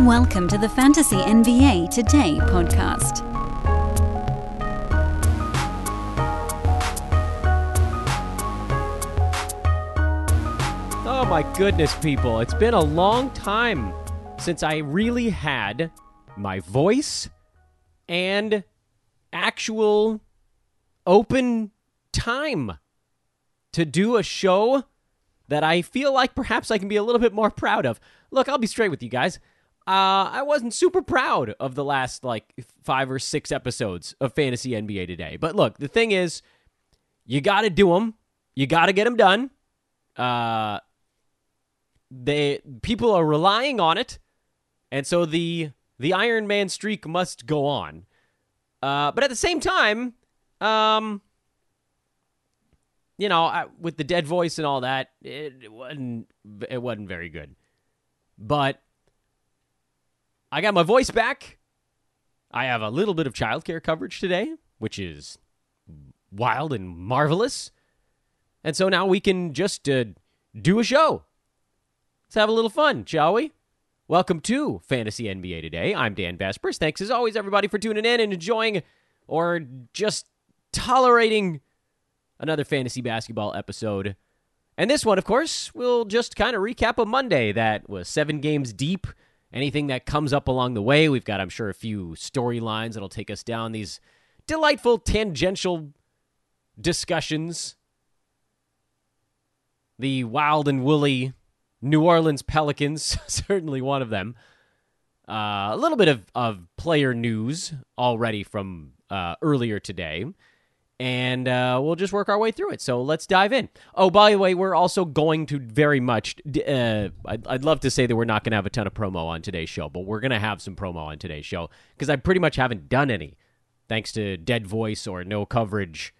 Welcome to the Fantasy NBA Today podcast. Oh my goodness, people. It's been a long time since I really had my voice and actual open time to do a show that I feel like perhaps I can be a little bit more proud of. Look, I'll be straight with you guys. Uh, I wasn't super proud of the last like five or six episodes of Fantasy NBA today. But look, the thing is, you got to do them. You got to get them done. Uh, they people are relying on it, and so the the Iron Man streak must go on. Uh, but at the same time, um, you know, I, with the dead voice and all that, it, it wasn't it wasn't very good. But I got my voice back. I have a little bit of childcare coverage today, which is wild and marvelous. And so now we can just uh, do a show. Let's have a little fun, shall we? Welcome to Fantasy NBA Today. I'm Dan Besbris. Thanks as always, everybody, for tuning in and enjoying or just tolerating another fantasy basketball episode. And this one, of course, will just kind of recap a Monday that was seven games deep. Anything that comes up along the way, we've got, I'm sure, a few storylines that'll take us down these delightful tangential discussions. The wild and woolly New Orleans Pelicans, certainly one of them. Uh, a little bit of, of player news already from uh, earlier today and uh, we'll just work our way through it. So let's dive in. Oh, by the way, we're also going to very much. Uh, I'd, I'd, love to say that we're not going to have a ton of promo on today's show, but we're going to have some promo on today's show because I pretty much haven't done any, thanks to dead voice or no coverage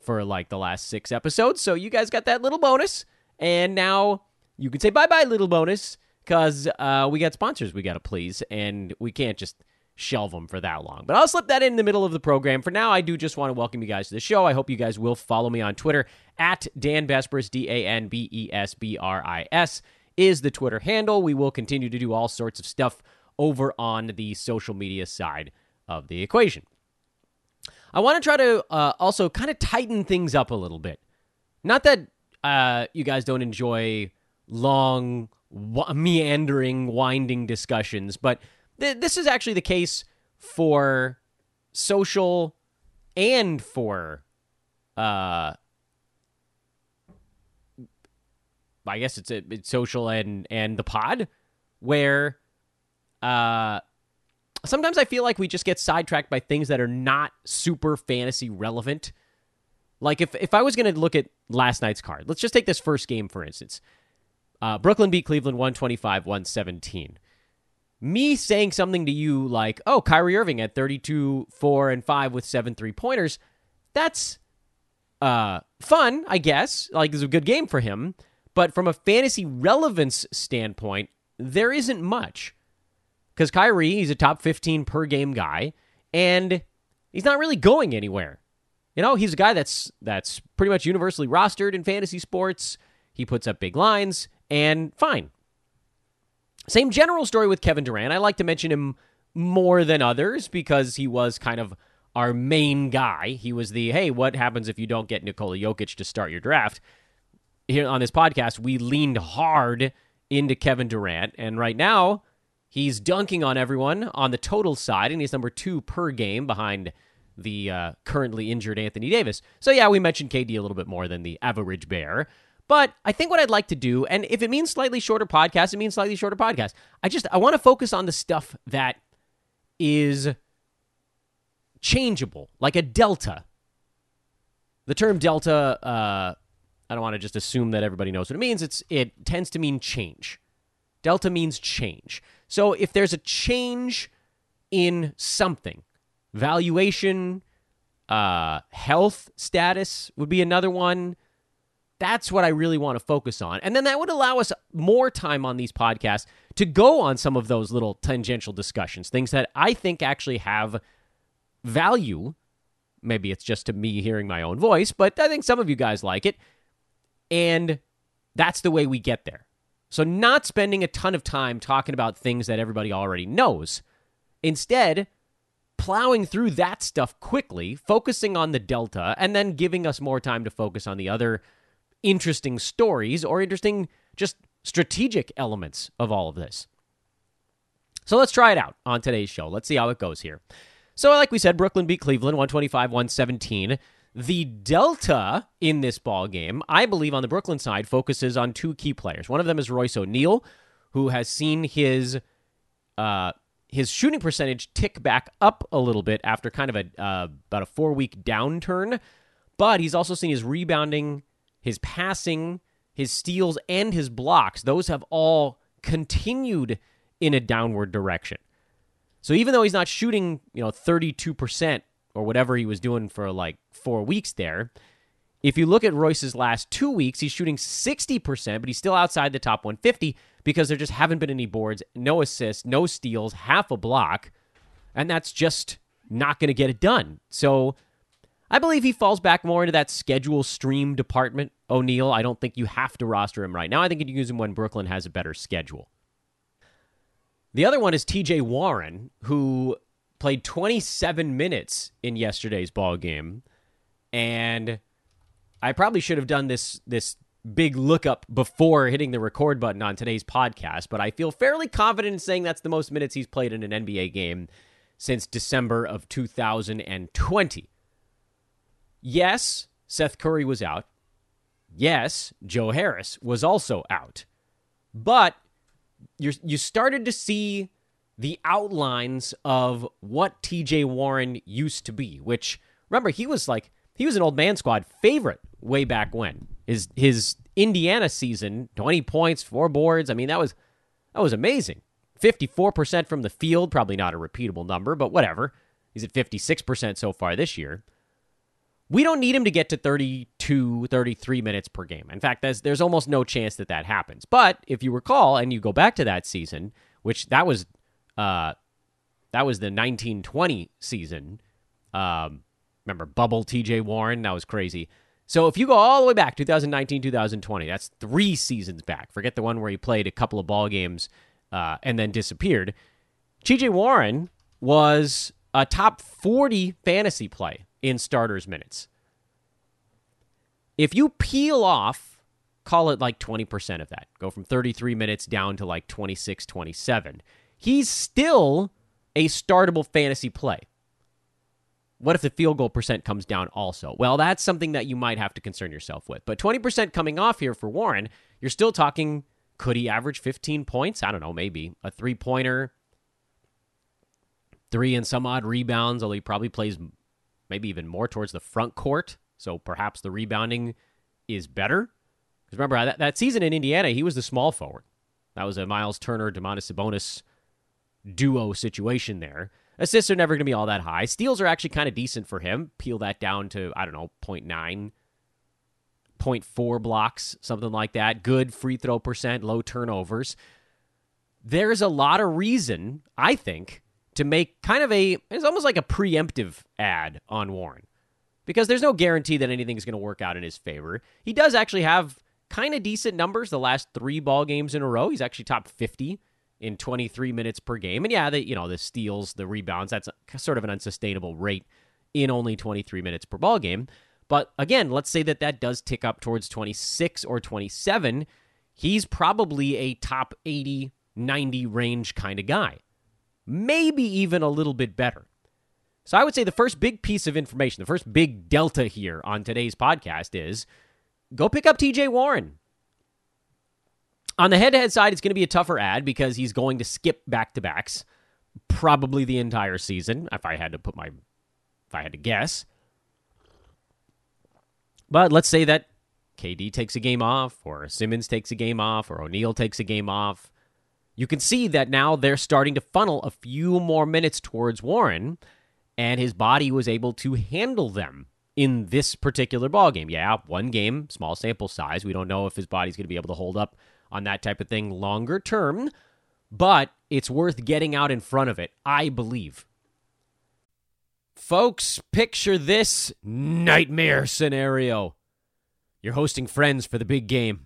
for like the last six episodes. So you guys got that little bonus, and now you can say bye bye, little bonus, because uh, we got sponsors we got to please, and we can't just shelve them for that long. But I'll slip that in the middle of the program. For now, I do just want to welcome you guys to the show. I hope you guys will follow me on Twitter at Dan Besbris, D A N B E S B R I S is the Twitter handle. We will continue to do all sorts of stuff over on the social media side of the equation. I want to try to uh, also kind of tighten things up a little bit. Not that uh, you guys don't enjoy long, meandering, winding discussions, but th- this is actually the case for social and for uh I guess it's, it's social and and the pod where uh sometimes I feel like we just get sidetracked by things that are not super fantasy relevant. Like if if I was going to look at last night's card, let's just take this first game for instance. Uh, Brooklyn beat Cleveland 125 117 me saying something to you like, oh, Kyrie Irving at 32, 4, and 5 with seven three pointers, that's uh, fun, I guess. Like, it's a good game for him. But from a fantasy relevance standpoint, there isn't much. Because Kyrie, he's a top 15 per game guy, and he's not really going anywhere. You know, he's a guy that's that's pretty much universally rostered in fantasy sports. He puts up big lines, and fine. Same general story with Kevin Durant. I like to mention him more than others because he was kind of our main guy. He was the hey, what happens if you don't get Nikola Jokic to start your draft? Here on this podcast, we leaned hard into Kevin Durant, and right now he's dunking on everyone on the total side, and he's number two per game behind the uh, currently injured Anthony Davis. So yeah, we mentioned KD a little bit more than the average bear. But I think what I'd like to do, and if it means slightly shorter podcast, it means slightly shorter podcast. I just I want to focus on the stuff that is changeable, like a delta. The term delta, uh, I don't want to just assume that everybody knows what it means. It's it tends to mean change. Delta means change. So if there's a change in something, valuation, uh, health status would be another one that's what I really want to focus on. And then that would allow us more time on these podcasts to go on some of those little tangential discussions, things that I think actually have value. Maybe it's just to me hearing my own voice, but I think some of you guys like it. And that's the way we get there. So, not spending a ton of time talking about things that everybody already knows. Instead, plowing through that stuff quickly, focusing on the Delta, and then giving us more time to focus on the other interesting stories or interesting, just strategic elements of all of this. So let's try it out on today's show. Let's see how it goes here. So, like we said, Brooklyn beat Cleveland 125 117. The delta in this ball game, I believe, on the Brooklyn side, focuses on two key players. One of them is Royce O'Neale, who has seen his uh, his shooting percentage tick back up a little bit after kind of a uh, about a four week downturn, but he's also seen his rebounding, his passing, his steals, and his blocks. Those have all continued in a downward direction. So even though he's not shooting, you know, 32% or whatever he was doing for like four weeks there, if you look at Royce's last two weeks, he's shooting 60%, but he's still outside the top 150 because there just haven't been any boards, no assists, no steals, half a block, and that's just not going to get it done. So I believe he falls back more into that schedule stream department. O'Neale, I don't think you have to roster him right now. I think you can use him when Brooklyn has a better schedule. The other one is TJ Warren, who played 27 minutes in yesterday's ball game. And I probably should have done this this big lookup before hitting the record button on today's podcast, but I feel fairly confident in saying that's the most minutes he's played in an NBA game since December of 2020. Yes, Seth Curry was out. Yes, Joe Harris was also out. But you you started to see the outlines of what TJ Warren used to be, which remember he was like he was an old man squad favorite way back when. His his Indiana season, 20 points, four boards. I mean, that was that was amazing. 54% from the field, probably not a repeatable number, but whatever. He's at 56% so far this year. We don't need him to get to 32, 33 minutes per game. In fact, there's, there's almost no chance that that happens. But if you recall, and you go back to that season, which that was uh, that was the 1920 season. Um, remember bubble TJ Warren? That was crazy. So if you go all the way back 2019 2020, that's 3 seasons back. Forget the one where he played a couple of ball games uh, and then disappeared. TJ Warren was a top 40 fantasy play in starters minutes. If you peel off, call it like 20% of that, go from 33 minutes down to like 26, 27, he's still a startable fantasy play. What if the field goal percent comes down also? Well, that's something that you might have to concern yourself with. But 20% coming off here for Warren, you're still talking could he average 15 points? I don't know, maybe. A three pointer, three and some odd rebounds, although he probably plays maybe even more towards the front court. So perhaps the rebounding is better. Because remember, that, that season in Indiana, he was the small forward. That was a Miles Turner, Domantas Sabonis duo situation there. Assists are never going to be all that high. Steals are actually kind of decent for him. Peel that down to, I don't know, 0.9, 0.4 blocks, something like that. Good free throw percent, low turnovers. There's a lot of reason, I think, to make kind of a, it's almost like a preemptive ad on Warren because there's no guarantee that anything's going to work out in his favor. He does actually have kind of decent numbers the last three ball games in a row. He's actually top 50 in 23 minutes per game. And yeah, the you know the steals, the rebounds, that's sort of an unsustainable rate in only 23 minutes per ball game. But again, let's say that that does tick up towards 26 or 27. He's probably a top 80, 90 range kind of guy. Maybe even a little bit better. So I would say the first big piece of information, the first big delta here on today's podcast is go pick up TJ Warren. On the head to head side, it's going to be a tougher ad because he's going to skip back to backs probably the entire season, if I had to put my, if I had to guess. But let's say that KD takes a game off, or Simmons takes a game off, or O'Neale takes a game off. You can see that now they're starting to funnel a few more minutes towards Warren, and his body was able to handle them in this particular ball game. Yeah, one game, small sample size. We don't know if his body's going to be able to hold up on that type of thing longer term, but it's worth getting out in front of it, I believe. Folks, picture this nightmare scenario. You're hosting friends for the big game.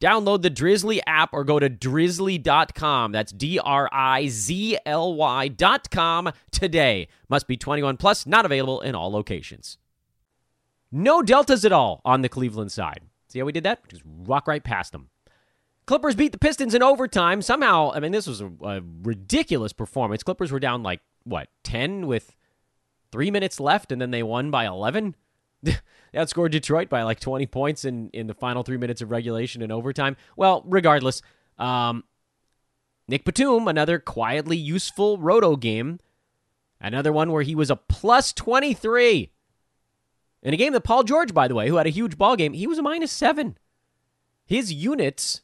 Download the Drizly app or go to drizly.com. That's D R I Z L Y.com today. Must be 21 plus, not available in all locations. No deltas at all on the Cleveland side. See how we did that? Just walk right past them. Clippers beat the Pistons in overtime. Somehow, I mean, this was a, a ridiculous performance. Clippers were down like, what, 10 with three minutes left, and then they won by 11? they outscored Detroit by like 20 points in, in the final three minutes of regulation and overtime. Well, regardless, um, Nick Batum, another quietly useful roto game. Another one where he was a plus 23. In a game that Paul George, by the way, who had a huge ball game, he was a minus seven. His units,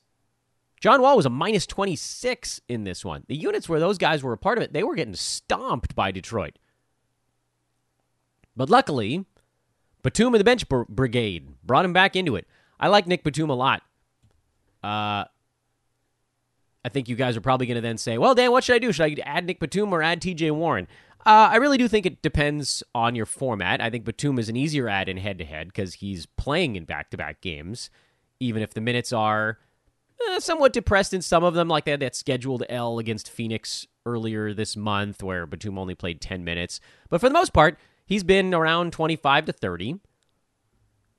John Wall was a minus 26 in this one. The units where those guys were a part of it, they were getting stomped by Detroit. But luckily, Batum and the bench br- brigade brought him back into it. I like Nick Batum a lot. Uh, I think you guys are probably going to then say, well, Dan, what should I do? Should I add Nick Batum or add TJ Warren? Uh, I really do think it depends on your format. I think Batum is an easier add in head to head because he's playing in back to back games, even if the minutes are eh, somewhat depressed in some of them. Like they had that scheduled L against Phoenix earlier this month where Batum only played 10 minutes. But for the most part, He's been around 25 to 30.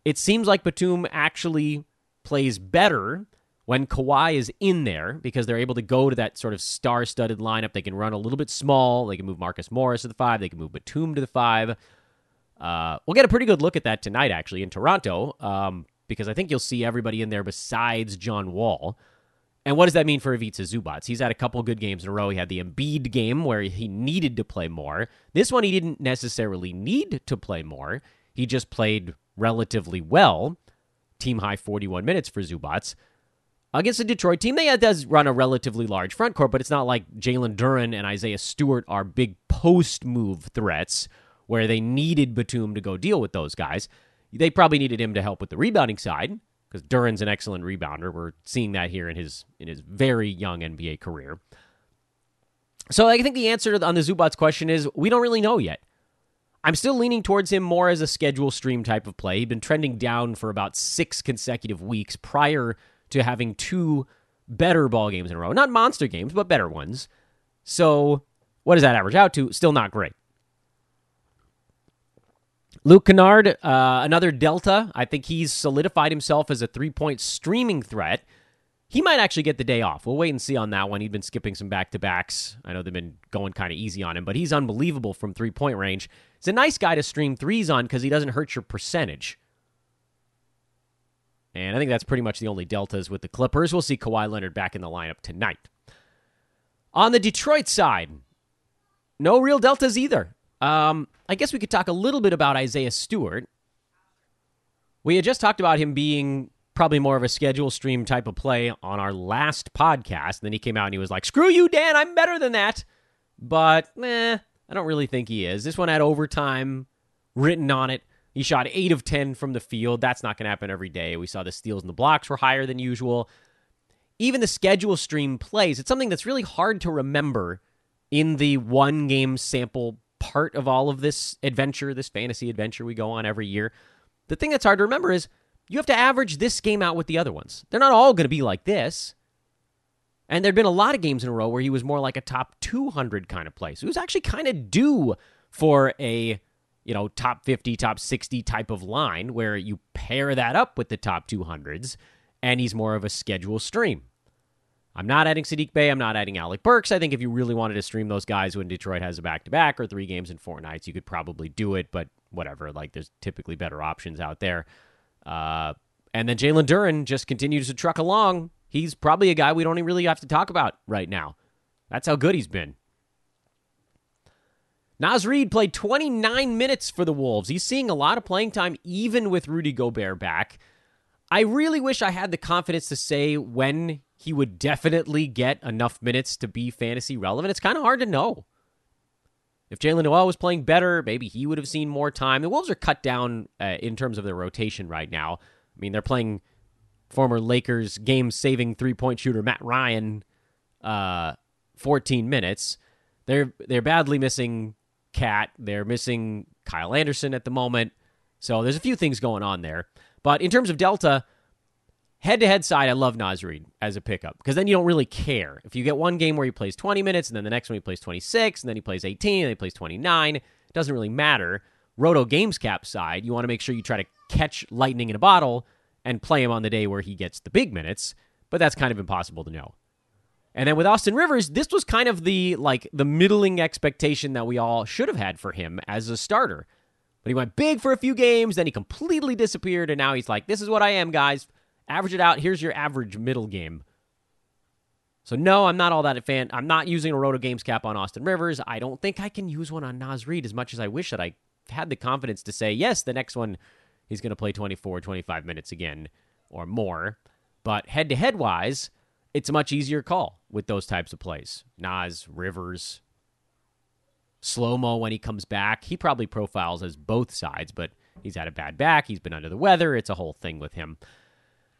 It seems like Batum actually plays better when Kawhi is in there because they're able to go to that sort of star studded lineup. They can run a little bit small. They can move Marcus Morris to the five. They can move Batum to the five. Uh, we'll get a pretty good look at that tonight, actually, in Toronto, um, because I think you'll see everybody in there besides John Wall. And what does that mean for Ivica Zubac? He's had a couple good games in a row. He had the Embiid game where he needed to play more. This one, he didn't necessarily need to play more. He just played relatively well. Team high 41 minutes for Zubac. Against the Detroit team, they does run a relatively large front court, but it's not like Jalen Duren and Isaiah Stewart are big post move threats where they needed Batum to go deal with those guys. They probably needed him to help with the rebounding side because Duren's an excellent rebounder. We're seeing that here in his in his very young NBA career. So I think the answer on the Zubac question is we don't really know yet. I'm still leaning towards him more as a schedule stream type of play. He'd been trending down for about six consecutive weeks prior to having two better ball games in a row. Not monster games, but better ones. So what does that average out to? Still not great. Luke Kennard, uh, another Delta. I think he's solidified himself as a three point streaming threat. He might actually get the day off. We'll wait and see on that one. He'd been skipping some back to backs. I know they've been going kind of easy on him, but he's unbelievable from three point range. He's a nice guy to stream threes on because he doesn't hurt your percentage. And I think that's pretty much the only deltas with the Clippers. We'll see Kawhi Leonard back in the lineup tonight. On the Detroit side, no real deltas either. Um, I guess we could talk a little bit about Isaiah Stewart. We had just talked about him being probably more of a schedule stream type of play on our last podcast. And then he came out and he was like, screw you, Dan, I'm better than that. But, eh, I don't really think he is. This one had overtime written on it. He shot 8 of 10 from the field. That's not going to happen every day. We saw the steals and the blocks were higher than usual. Even the schedule stream plays, it's something that's really hard to remember in the one game sample part of all of this adventure, this fantasy adventure we go on every year. The thing that's hard to remember is you have to average this game out with the other ones. They're not all going to be like this. And there'd been a lot of games in a row where he was more like a top 200 kind of play. So he was actually kind of due for a, you know, top 50, top 60 type of line where you pair that up with the top 200s and he's more of a schedule stream. I'm not adding Saddiq Bey. I'm not adding Alec Burks. I think if you really wanted to stream those guys when Detroit has a back to back or three games in four nights, you could probably do it. But whatever, like there's typically better options out there. Uh, and then Jalen Duren just continues to truck along. He's probably a guy we don't really have to talk about right now. That's how good he's been. Naz Reid played 29 minutes for the Wolves. He's seeing a lot of playing time, even with Rudy Gobert back. I really wish I had the confidence to say when he would definitely get enough minutes to be fantasy relevant. It's kind of hard to know. If Jaylen Nowell was playing better, maybe he would have seen more time. The Wolves are cut down uh, in terms of their rotation right now. I mean, they're playing former Lakers game saving three point shooter Matt Ryan uh, 14 minutes. They're they're badly missing KAT. They're missing Kyle Anderson at the moment. So there's a few things going on there. But in terms of Delta, head to head side, I love Naz Reid as a pickup because then you don't really care. If you get one game where he plays 20 minutes and then the next one he plays 26 and then he plays 18 and then he plays 29, it doesn't really matter. Roto Games Cap side, you want to make sure you try to catch lightning in a bottle and play him on the day where he gets the big minutes, but that's kind of impossible to know. And then with Austin Rivers, this was kind of the like the middling expectation that we all should have had for him as a starter. But he went big for a few games, then he completely disappeared, and now he's like, "This is what I am, guys. Average it out. Here's your average middle game." So no, I'm not all that a fan. I'm not using a Roto Games cap on Austin Rivers. I don't think I can use one on Naz Reid as much as I wish that I had the confidence to say yes. The next one, he's going to play 24, 25 minutes again or more. But head to head wise, it's a much easier call with those types of plays. Nas, Rivers, slow mo when he comes back. He probably profiles as both sides, but he's had a bad back. He's been under the weather. It's a whole thing with him.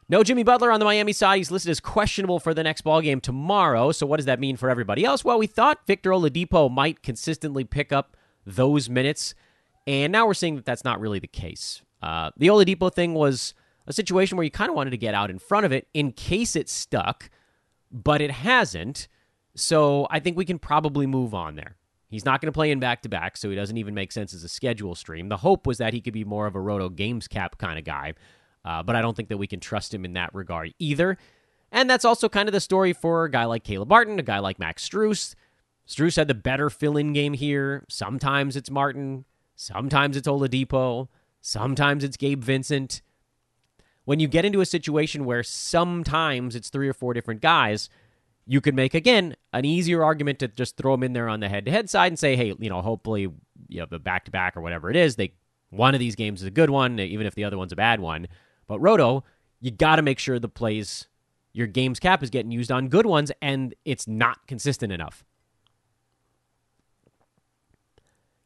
No Jimmy Butler on the Miami side. He's listed as questionable for the next ball game tomorrow. So what does that mean for everybody else? Well, we thought Victor Oladipo might consistently pick up those minutes, and now we're seeing that that's not really the case. Uh, the Oladipo thing was a situation where you kind of wanted to get out in front of it in case it stuck, but it hasn't. So I think we can probably move on there. He's not going to play in back to back, so he doesn't even make sense as a schedule stream. The hope was that he could be more of a Roto Games Cap kind of guy, uh, but I don't think that we can trust him in that regard either. And that's also kind of the story for a guy like Caleb Martin, a guy like Max Strus. Strus had the better fill in game here. Sometimes it's Martin, sometimes it's Oladipo, sometimes it's Gabe Vincent. When you get into a situation where sometimes it's three or four different guys, you could make again an easier argument to just throw them in there on the head-to-head side and say, hey, you know, hopefully, you know, the back-to-back or whatever it is, they one of these games is a good one, even if the other one's a bad one. But Roto, you got to make sure the plays, your game's cap is getting used on good ones, and it's not consistent enough.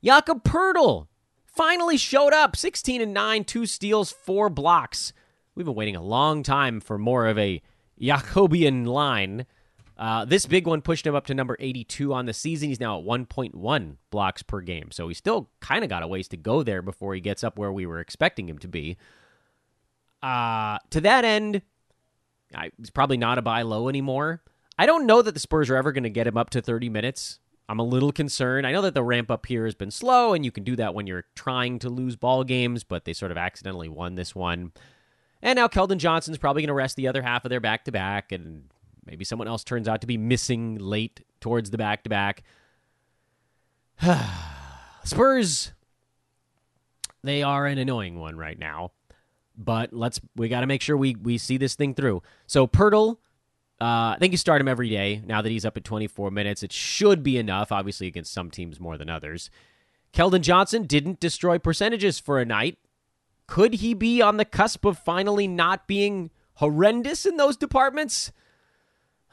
Jakob Poeltl finally showed up, 16 and 9, two steals, four blocks. We've been waiting a long time for more of a Jacobian line. Uh, this big one pushed him up to number 82 on the season. He's now at 1.1 blocks per game. So he still kind of got a ways to go there before he gets up where we were expecting him to be. Uh, to that end, I, he's probably not a buy low anymore. I don't know that the Spurs are ever going to get him up to 30 minutes. I'm a little concerned. I know that the ramp up here has been slow, and you can do that when you're trying to lose ball games, but they sort of accidentally won this one. And now Keldon Johnson's probably going to rest the other half of their back to back, and maybe someone else turns out to be missing late towards the back to back. Spurs, they are an annoying one right now, but let's we got to make sure we we see this thing through. So Poeltl, uh, I think you start him every day now that he's up at 24 minutes. It should be enough, obviously against some teams more than others. Keldon Johnson didn't destroy percentages for a night. Could he be on the cusp of finally not being horrendous in those departments?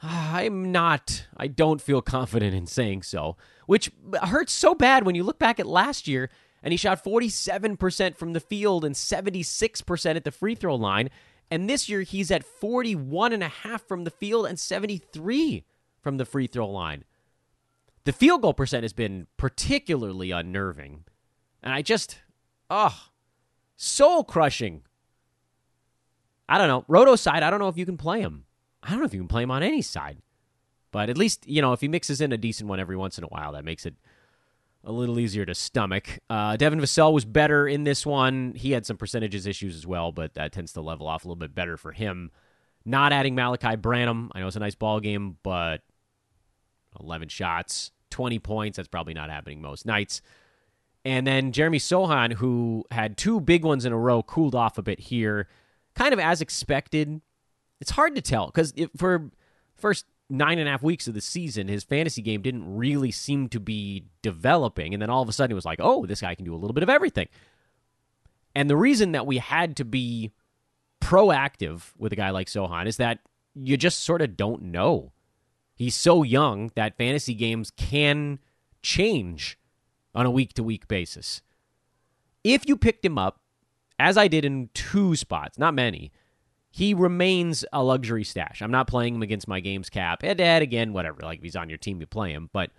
I'm not. I don't feel confident in saying so, which hurts so bad when you look back at last year and he shot 47% from the field and 76% at the free throw line. And this year he's at 41.5 from the field and 73 from the free throw line. The field goal percent has been particularly unnerving. And I just, ah, oh, soul crushing. I don't know. Roto side, I don't know if you can play him. I don't know if you can play him on any side. But at least, you know, if he mixes in a decent one every once in a while, that makes it a little easier to stomach. Uh, Devin Vassell was better in this one. He had some percentages issues as well, but that tends to level off a little bit better for him Not adding Malaki Branham. I know it's a nice ball game, but 11 shots, 20 points. That's probably not happening most nights. And then Jeremy Sochan, who had two big ones in a row, cooled off a bit here, kind of as expected. It's hard to tell because for first nine and a half weeks of the season, his fantasy game didn't really seem to be developing. And then all of a sudden, it was like, oh, this guy can do a little bit of everything. And the reason that we had to be proactive with a guy like Sochan is that you just sort of don't know. He's so young that fantasy games can change on a week to week basis. If you picked him up, as I did in two spots, not many, he remains a luxury stash. I'm not playing him against my games cap. Head to head again, whatever. Like if he's on your team, you play him. But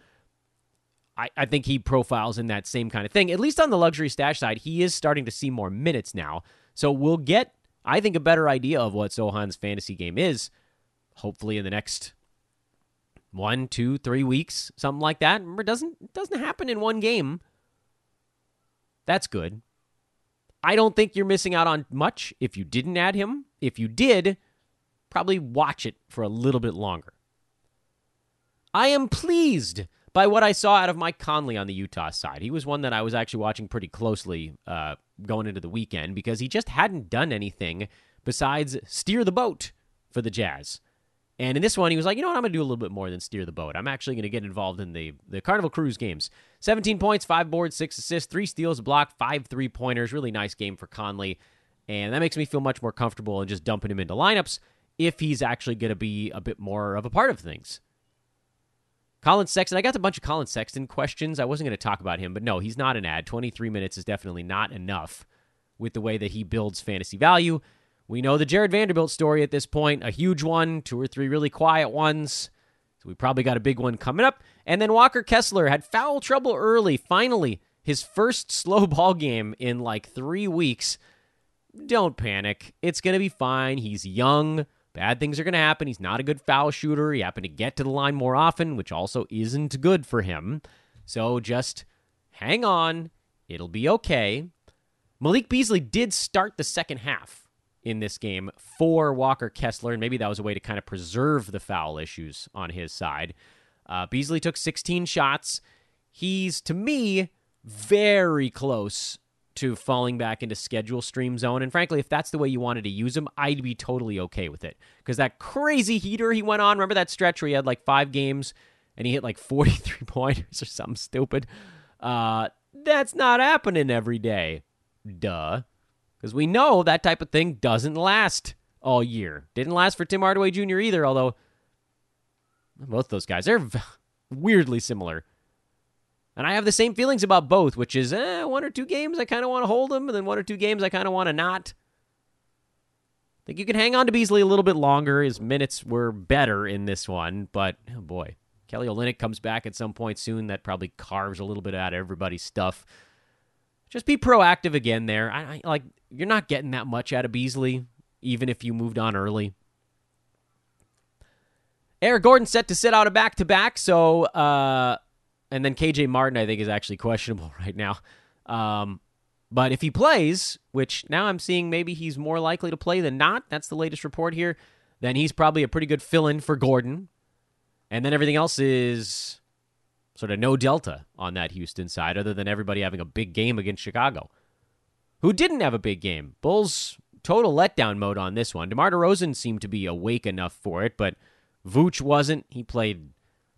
I, I think he profiles in that same kind of thing. At least on the luxury stash side, he is starting to see more minutes now. So we'll get, I think, a better idea of what Sochan's fantasy game is, hopefully in the next one, two, three weeks, something like that. Remember, it doesn't it doesn't happen in one game. That's good. I don't think you're missing out on much if you didn't add him. If you did, probably watch it for a little bit longer. I am pleased by what I saw out of Mike Conley on the Utah side. He was one that I was actually watching pretty closely uh, going into the weekend because he just hadn't done anything besides steer the boat for the Jazz. And in this one, he was like, you know what? I'm going to do a little bit more than steer the boat. I'm actually going to get involved in the, the Carnival Cruise games. 17 points, 5 boards, 6 assists, 3 steals, a block, 5 three pointers. Really nice game for Conley. And that makes me feel much more comfortable in just dumping him into lineups if he's actually going to be a bit more of a part of things. Collin Sexton, I got a bunch of Collin Sexton questions. I wasn't going to talk about him, but no, he's not an ad. 23 minutes is definitely not enough with the way that he builds fantasy value. We know the Jarred Vanderbilt story at this point, a huge one, two or three really quiet ones. So we probably got a big one coming up. And then Walker Kessler had foul trouble early. Finally, his first slow ball game in like three weeks. Don't panic. It's going to be fine. He's young. Bad things are going to happen. He's not a good foul shooter. He happened to get to the line more often, which also isn't good for him. So just hang on. It'll be okay. Malik Beasley did start the second half in this game for Walker Kessler, and maybe that was a way to kind of preserve the foul issues on his side. Uh, Beasley took 16 shots. He's, to me, very close to falling back into schedule stream zone. And frankly, if that's the way you wanted to use him, I'd be totally okay with it. Because that crazy heater he went on, remember that stretch where he had like five games and he hit like 43 pointers or something stupid? Uh, that's not happening every day. Duh. Because we know that type of thing doesn't last all year. Didn't last for Tim Hardaway Jr. either, although both those guys are weirdly similar. And I have the same feelings about both, which is eh, one or two games I kind of want to hold them, and then one or two games I kind of want to not. I think you can hang on to Beasley a little bit longer. His minutes were better in this one, but oh boy. Kelly Olynyk comes back at some point soon. That probably carves a little bit out of everybody's stuff. Just be proactive again there. I, I like you're not getting that much out of Beasley, even if you moved on early. Eric Gordon set to sit out a back to back, so uh, and then KJ Martin I think is actually questionable right now. Um, but if he plays, which now I'm seeing maybe he's more likely to play than not, that's the latest report here, then he's probably a pretty good fill in for Gordon. And then everything else is sort of no delta on that Houston side, other than everybody having a big game against Chicago who didn't have a big game. Bulls total letdown mode on this one. DeMar DeRozan seemed to be awake enough for it, but Vooch wasn't. He played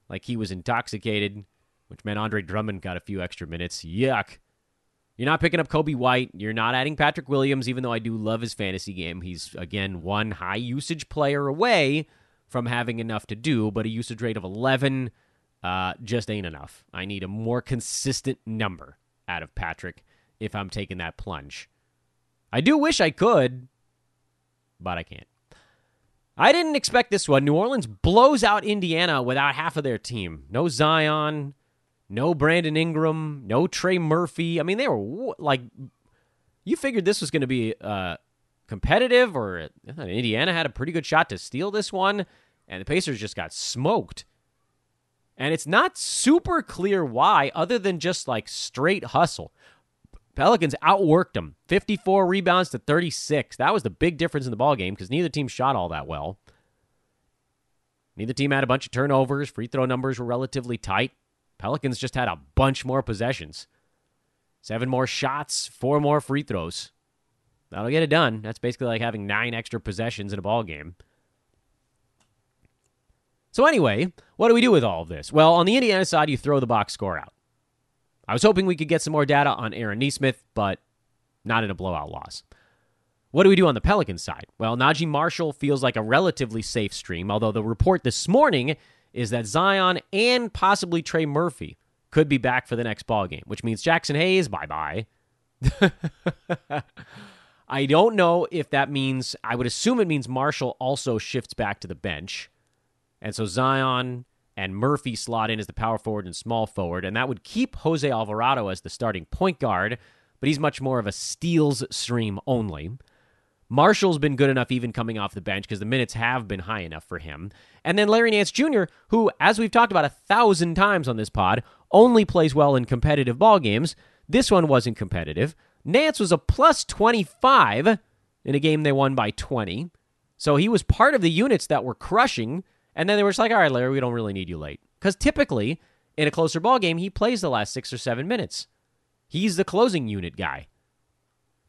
like he was intoxicated, which meant Andre Drummond got a few extra minutes. Yuck. You're not picking up Coby White. You're not adding Patrick Williams, even though I do love his fantasy game. He's, again, one high usage player away from having enough to do, but a usage rate of 11 uh, just ain't enough. I need a more consistent number out of Patrick if I'm taking that plunge. I do wish I could, but I can't. I didn't expect this one. New Orleans blows out Indiana without half of their team. No Zion, no Brandon Ingram, no Trey Murphy. I mean, they were like, you figured this was going to be uh, competitive, or Indiana had a pretty good shot to steal this one, and the Pacers just got smoked. And it's not super clear why, other than just like straight hustle. Pelicans outworked them 54 rebounds to 36. That was the big difference in the ball game because neither team shot all that well. Neither team had a bunch of turnovers. Free throw numbers were relatively tight. Pelicans just had a bunch more possessions. Seven more shots, four more free throws. That'll get it done. That's basically like having nine extra possessions in a ball game. So anyway, what do we do with all of this? Well, on the Indiana side, you throw the box score out. I was hoping we could get some more data on Aaron Nesmith, but not in a blowout loss. What do we do on the Pelicans side? Well, Naji Marshall feels like a relatively safe stream, although the report this morning is that Zion and possibly Trey Murphy could be back for the next ball game, which means Jaxson Hayes, bye bye. I don't know if that means, I would assume it means Marshall also shifts back to the bench. And so Zion and Murphy slot in as the power forward and small forward, and that would keep Jose Alvarado as the starting point guard, but he's much more of a steals stream only. Marshall's been good enough even coming off the bench because the minutes have been high enough for him. And then Larry Nance Jr., who, as we've talked about a thousand times on this pod, only plays well in competitive ball games. This one wasn't competitive. Nance was a plus 25 in a game they won by 20. So he was part of the units that were crushing. And then they were just like, all right, Larry, we don't really need you late. Because typically, in a closer ball game, he plays the last six or seven minutes. He's the closing unit guy.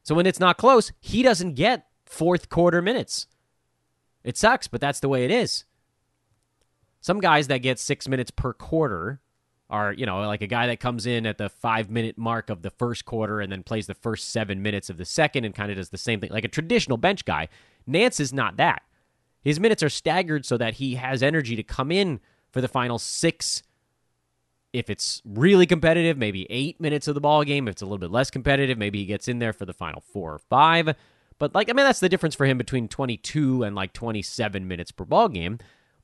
So when it's not close, he doesn't get fourth quarter minutes. It sucks, but that's the way it is. Some guys that get six minutes per quarter are, you know, like a guy that comes in at the five minute mark of the first quarter and then plays the first seven minutes of the second and kind of does the same thing, like a traditional bench guy. Nance is not that. His minutes are staggered so that he has energy to come in for the final six. If it's really competitive, maybe eight minutes of the ball game. If it's a little bit less competitive, maybe he gets in there for the final four or five. But like, I mean, that's the difference for him between 22 and like 27 minutes per ball game.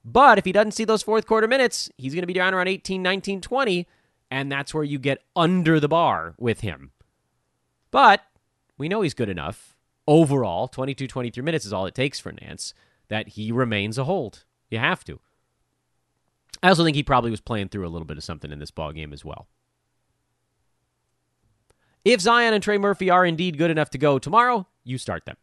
But if he doesn't see those fourth quarter minutes, he's going to be down around 18, 19, 20, and that's where you get under the bar with him. But we know he's good enough. Overall, 22, 23 minutes is all it takes for Nance that he remains a hold. You have to. I also think he probably was playing through a little bit of something in this ball game as well. If Zion and Trey Murphy are indeed good enough to go tomorrow, you start them.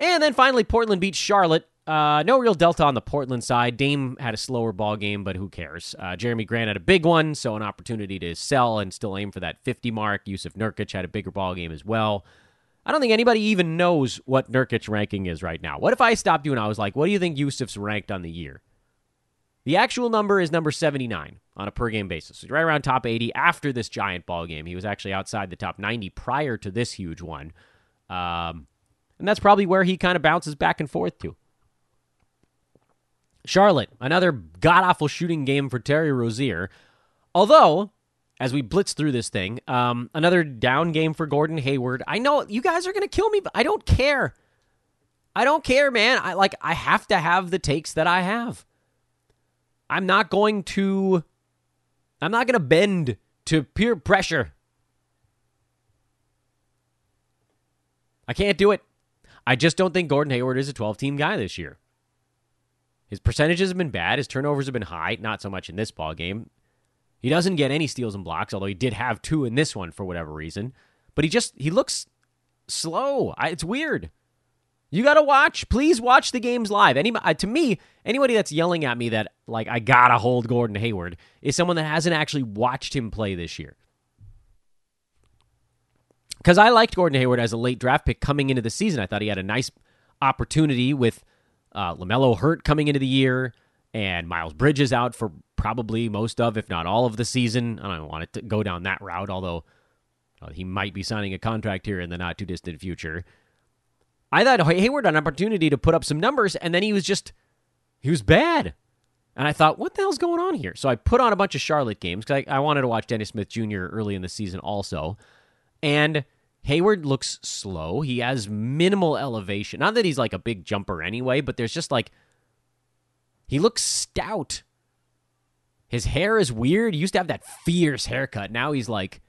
And then finally, Portland beats Charlotte. Uh, no real delta on the Portland side. Dame had a slower ball game, but who cares? Uh, Jerami Grant had a big one, so an opportunity to sell and still aim for that 50 mark. Jusuf Nurkic had a bigger ball game as well. I don't think anybody even knows what Nurkic's ranking is right now. What if I stopped you and I was like, what do you think Jusuf's ranked on the year? The actual number is number 79 on a per game basis. Right around top 80 after this giant ball game. He was actually outside the top 90 prior to this huge one. Um, and that's probably where he kind of bounces back and forth to. Charlotte, another god awful shooting game for Terry Rozier. Although, as we blitz through this thing, um, another down game for Gordon Hayward. I know you guys are to kill me, but I don't care. I don't care, man. I like I have to have the takes that I have. I'm not going to I'm not going to bend to peer pressure. I can't do it. I just don't think Gordon Hayward is a 12 team guy this year. His percentages have been bad. His turnovers have been high, not so much in this ball game. He doesn't get any steals and blocks, although he did have two in this one for whatever reason. But he just he looks slow. I, it's weird. You got to watch. Please watch the games live. Any uh, to me, anybody that's yelling at me that like I gotta hold Gordon Hayward is someone that hasn't actually watched him play this year. Because I liked Gordon Hayward as a late draft pick coming into the season. I thought he had a nice opportunity with uh, LaMelo Hurt coming into the year and Miles Bridges out for probably most of, if not all of the season. I don't want it to go down that route, although uh, he might be signing a contract here in the not too distant future. I thought Hayward had an opportunity to put up some numbers, and then he was just he was bad. And I thought, what the hell's going on here? So I put on a bunch of Charlotte games because I, I, wanted to watch Dennis Smith Jr. early in the season also. And Hayward looks slow. He has minimal elevation. Not that he's like a big jumper anyway, but there's just like he looks stout. His hair is weird. He used to have that fierce haircut. Now he's like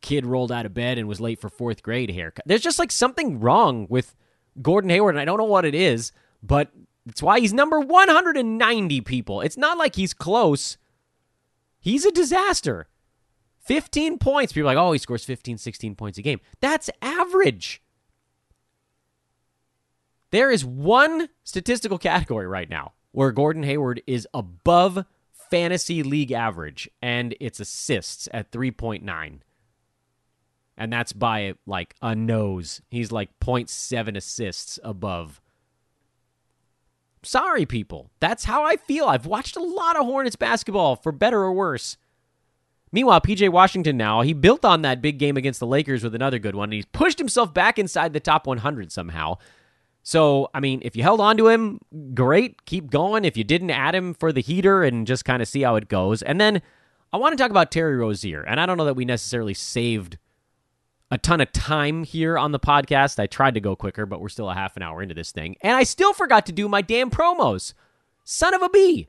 kid rolled out of bed and was late for fourth grade haircut. There's just like something wrong with Gordon Hayward, and I don't know what it is, but it's why he's number 190 people. It's not like he's close. He's a disaster. 15 points. People are like, oh, he scores 15, 16 points a game. That's average. There is one statistical category right now where Gordon Hayward is above fantasy league average, and it's assists at 3.9. And that's by like a nose. He's like 0.7 assists above. Sorry, people. That's how I feel. I've watched a lot of Hornets basketball, for better or worse. Meanwhile, PJ Washington now, he built on that big game against the Lakers with another good one, and he's pushed himself back inside the top 100 somehow. So, I mean, if you held on to him, great, keep going. If you didn't add him for the heater and just kind of see how it goes. And then I want to talk about Terry Rozier. And I don't know that we necessarily saved a ton of time here on the podcast. I tried to go quicker, but we're still a half an hour into this thing. And I still forgot to do my damn promos. Son of a bee.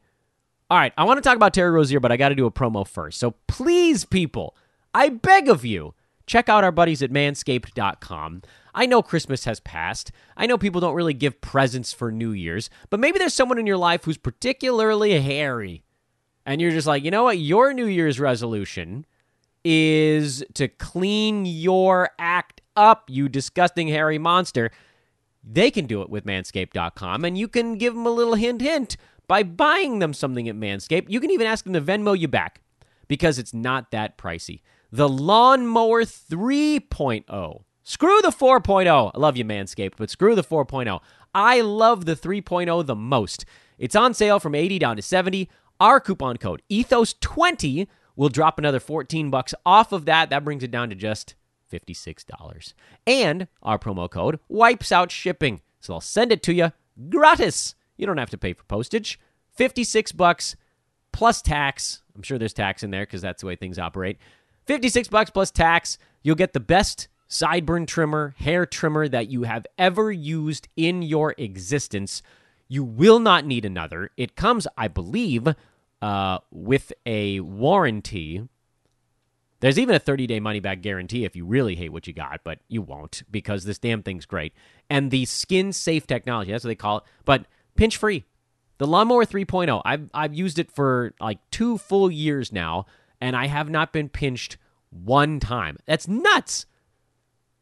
All right, I want to talk about Terry Rozier, but I got to do a promo first. So please, people, I beg of you, check out our buddies at manscaped.com. I know Christmas has passed. I know people don't really give presents for New Year's, but maybe there's someone in your life who's particularly hairy. And you're just like, you know what? Your New Year's resolution is to clean your act up, you disgusting hairy monster. They can do it with manscaped.com, and you can give them a little hint, hint by buying them something at Manscaped. You can even ask them to Venmo you back because it's not that pricey. The Lawnmower 3.0. Screw the 4.0. I love you, Manscaped, but screw the 4.0. I love the 3.0 the most. It's on sale from 80 down to 70. Our coupon code ethos20 will drop another 14 bucks off of that. That brings it down to just $56. And our promo code wipes out shipping. So I'll send it to you gratis. You don't have to pay for postage. 56 bucks plus tax. I'm sure there's tax in there because that's the way things operate. 56 bucks plus tax. You'll get the best sideburn trimmer, hair trimmer that you have ever used in your existence. You will not need another. It comes, I believe, uh, with a warranty. There's even a 30 day money back guarantee if you really hate what you got, but you won't because this damn thing's great. And the skin safe technology, that's what they call it. But pinch free. The Lawnmower 3.0, I've, I've used it for like two full years now, and I have not been pinched one time. That's nuts.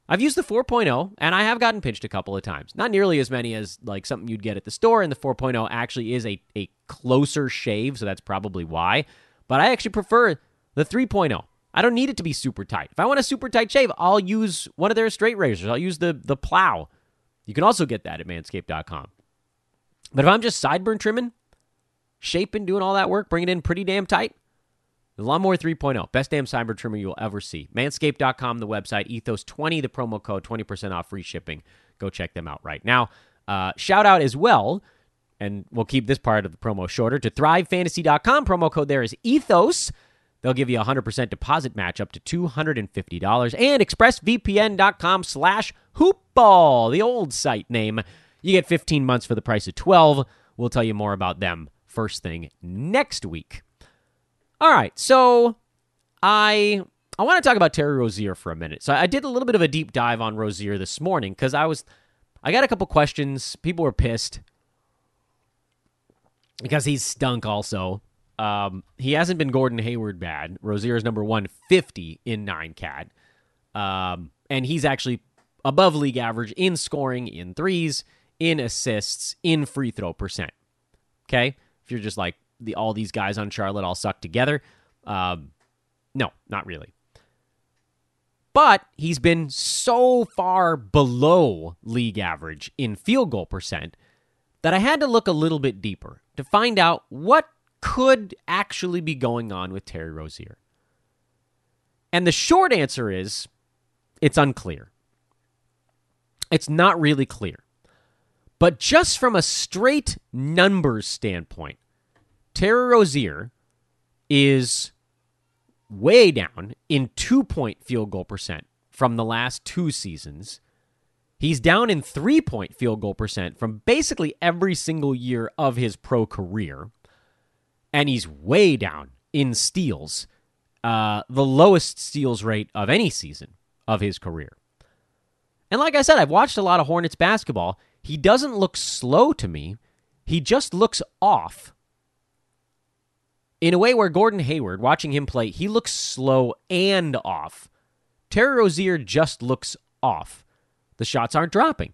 I've used the 4.0 and I have gotten pinched a couple of times. Not nearly as many as like something you'd get at the store, and the 4.0 actually is a, a closer shave, so that's probably why. But I actually prefer the 3.0. I don't need it to be super tight. If I want a super tight shave, I'll use one of their straight razors. I'll use the the plow. You can also get that at manscaped.com. But if I'm just sideburn trimming, shaping, doing all that work, bringing it in pretty damn tight, the Lawnmower 3.0, best damn cyber trimmer you'll ever see. Manscaped.com, the website, Ethos20, the promo code, 20% off free shipping. Go check them out right now. Uh, shout out as well, and we'll keep this part of the promo shorter, to ThriveFantasy.com. Promo code there is Ethos. They'll give you a 100% deposit match up to $250. And ExpressVPN.com slash hoopball, the old site name. You get 15 months for the price of 12. We'll tell you more about them first thing next week. All right, so I I want to talk about Terry Rozier for a minute. So I did a little bit of a deep dive on Rozier this morning because I was I got a couple questions. People were pissed because he's stunk also. Um, he hasn't been Gordon Hayward bad. Rozier is number 150 in nine cat. Um, and he's actually above league average in scoring, in threes, in assists, in free throw percent. Okay? If you're just like the all these guys on Charlotte all suck together. Um, no, not really. But he's been so far below league average in field goal percent that I had to look a little bit deeper to find out what could actually be going on with Terry Rozier. And the short answer is it's unclear. It's not really clear. But just from a straight numbers standpoint, Terry Rozier is way down in two point field goal percent from the last two seasons. He's down in three point field goal percent from basically every single year of his pro career. And he's way down in steals, uh, the lowest steals rate of any season of his career. And like I said, I've watched a lot of Hornets basketball. He doesn't look slow to me, he just looks off. In a way where Gordon Hayward, watching him play, he looks slow and off. Terry Rozier just looks off. The shots aren't dropping.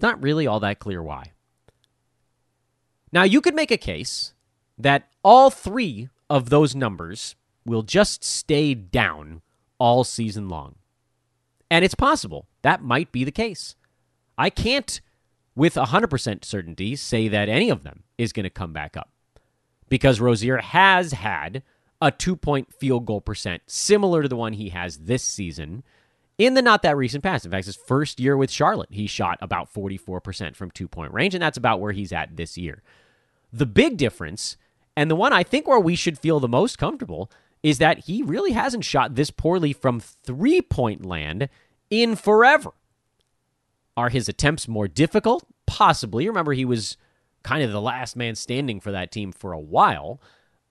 Not really all that clear why. Now, you could make a case that all three of those numbers will just stay down all season long. And it's possible that might be the case. I can't, with 100% certainty, say that any of them is going to come back up because Rozier has had a two point field goal percent similar to the one he has this season in the not that recent past. In fact, his first year with Charlotte, he shot about 44% from two point range, and that's about where he's at this year. The big difference, and the one I think where we should feel the most comfortable, is that he really hasn't shot this poorly from three point land in forever. Are his attempts more difficult? Possibly. Remember, he was kind of the last man standing for that team for a while.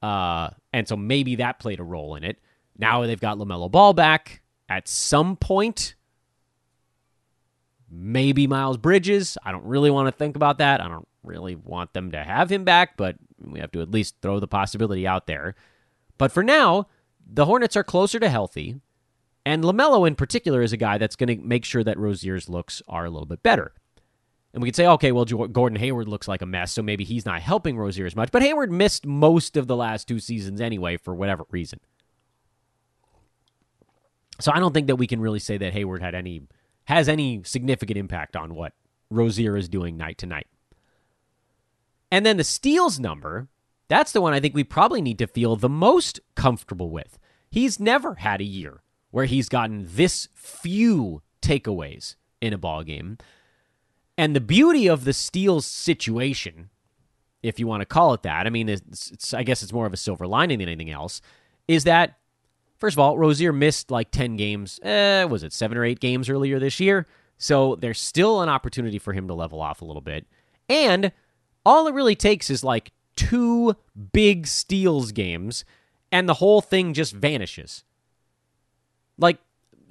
Uh, and so maybe that played a role in it. Now they've got LaMelo Ball back. At some point, maybe Miles Bridges. I don't really want to think about that. I don't really want them to have him back, but we have to at least throw the possibility out there. But for now, the Hornets are closer to healthy. And LaMelo in particular is a guy that's going to make sure that Rozier's looks are a little bit better. And we could say, okay, well, Gordon Hayward looks like a mess, so maybe he's not helping Rozier as much. But Hayward missed most of the last two seasons anyway, for whatever reason. So I don't think that we can really say that Hayward had any has any significant impact on what Rozier is doing night to night. And then the steals number, that's the one I think we probably need to feel the most comfortable with. He's never had a year where he's gotten this few takeaways in a ball game. And the beauty of the steals situation, if you want to call it that, I mean, it's, it's, I guess it's more of a silver lining than anything else, is that, first of all, Rozier missed like 10 games, eh, was it seven or eight games earlier this year? So there's still an opportunity for him to level off a little bit. And all it really takes is like two big steals games, and the whole thing just vanishes. Like,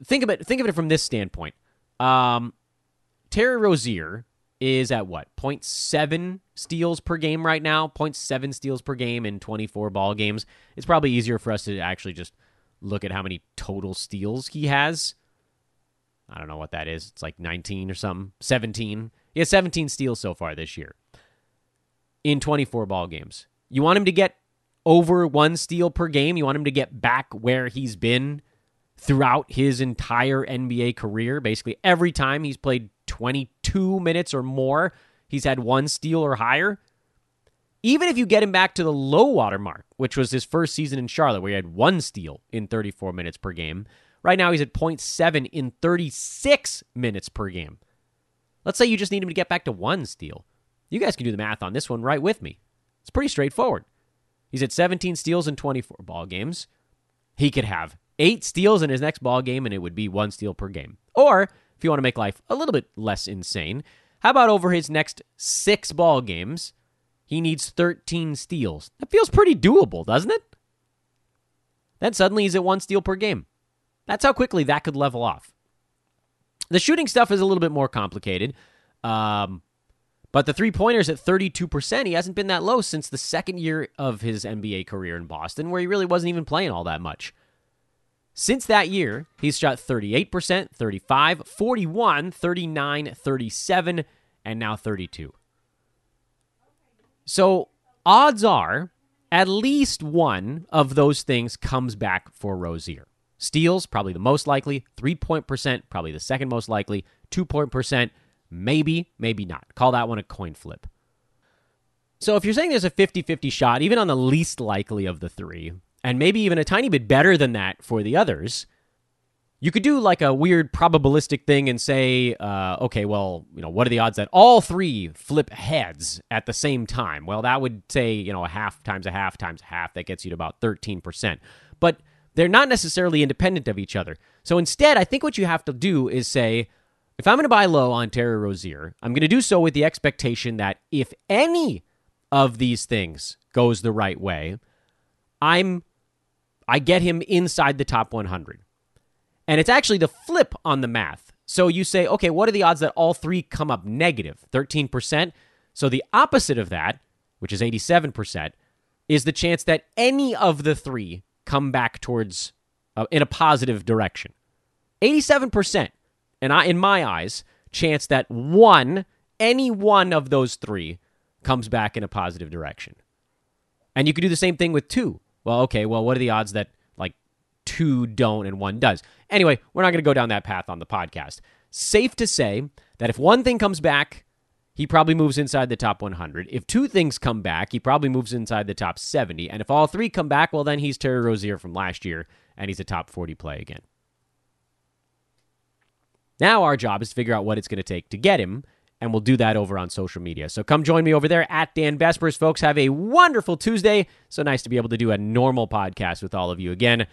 think of it. Think of it from this standpoint. Um, Terry Rozier is at what 0.7 steals per game right now? 0.7 steals per game in 24 ball games. It's probably easier for us to actually just look at how many total steals he has. I don't know what that is. It's like 19 or something. 17 he has 17 steals so far this year in 24 ball games. You want him to get over one steal per game? You want him to get back where he's been throughout his entire nba career? Basically every time he's played 22 minutes or more, he's had one steal or higher. Even if you get him back to the low water mark, which was his first season in Charlotte, where he had one steal in 34 minutes per game, right now he's at 0.7 in 36 minutes per game. Let's say you just need him to get back to one steal. You guys can do the math on this one right with me. It's pretty straightforward. He's at 17 steals in 24 ball games. He could have eight steals in his next ball game, and it would be one steal per game. Or if you want to make life a little bit less insane, how about over his next six ball games, he needs 13 steals? That feels pretty doable, doesn't it? Then suddenly he's at one steal per game. That's how quickly that could level off. The shooting stuff is a little bit more complicated. Um, but the three pointers at 32%, he hasn't been that low since the second year of his NBA career in Boston, where he really wasn't even playing all that much. Since that year, he's shot 38%, 35, 41, 39, 37, and now 32. So odds are at least one of those things comes back for Rozier. Steals, probably the most likely. Three point percent, probably the second most likely. Two point percent, maybe, maybe not. Call that one a coin flip. So if you're saying there's a 50 50 shot, even on the least likely of the three, and maybe even a tiny bit better than that for the others. You could do like a weird probabilistic thing and say, uh, okay, well, you know, what are the odds that all three flip heads at the same time? Well, that would say, you know, a half times a half times a half. That gets you to about 13%. But they're not necessarily independent of each other. So instead, I think what you have to do is say, if I'm going to buy low on Terry Rozier, I'm going to do so with the expectation that if any of these things goes the right way, I'm I get him inside the top 100. And it's actually the flip on the math. So you say, okay, what are the odds that all three come up negative? 13%. So the opposite of that, which is 87%, is the chance that any of the three come back towards uh, in a positive direction. 87%, and I in my eyes, chance that one, any one of those three comes back in a positive direction. And you could do the same thing with two. Well, okay, well, what are the odds that like two don't and one does? Anyway, we're not going to go down that path on the podcast. Safe to say that if one thing comes back, he probably moves inside the top 100. If two things come back, he probably moves inside the top 70. And if all three come back, well, then he's Terry Rozier from last year, and he's a top 40 play again. Now our job is to figure out what it's going to take to get him, and we'll do that over on social media. So come join me over there at Dan Besbris. Folks, have a wonderful Tuesday. So nice to be able to do a normal podcast with all of you again.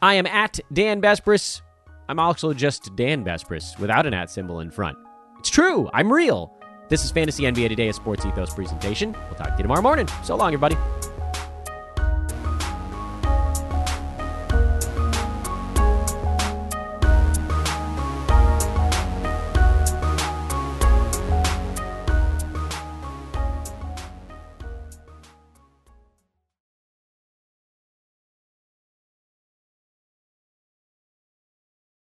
I am at Dan Besbris. I'm also just Dan Besbris without an at symbol in front. It's true. I'm real. This is Fantasy NBA Today, a Sports Ethos presentation. We'll talk to you tomorrow morning. So long, everybody.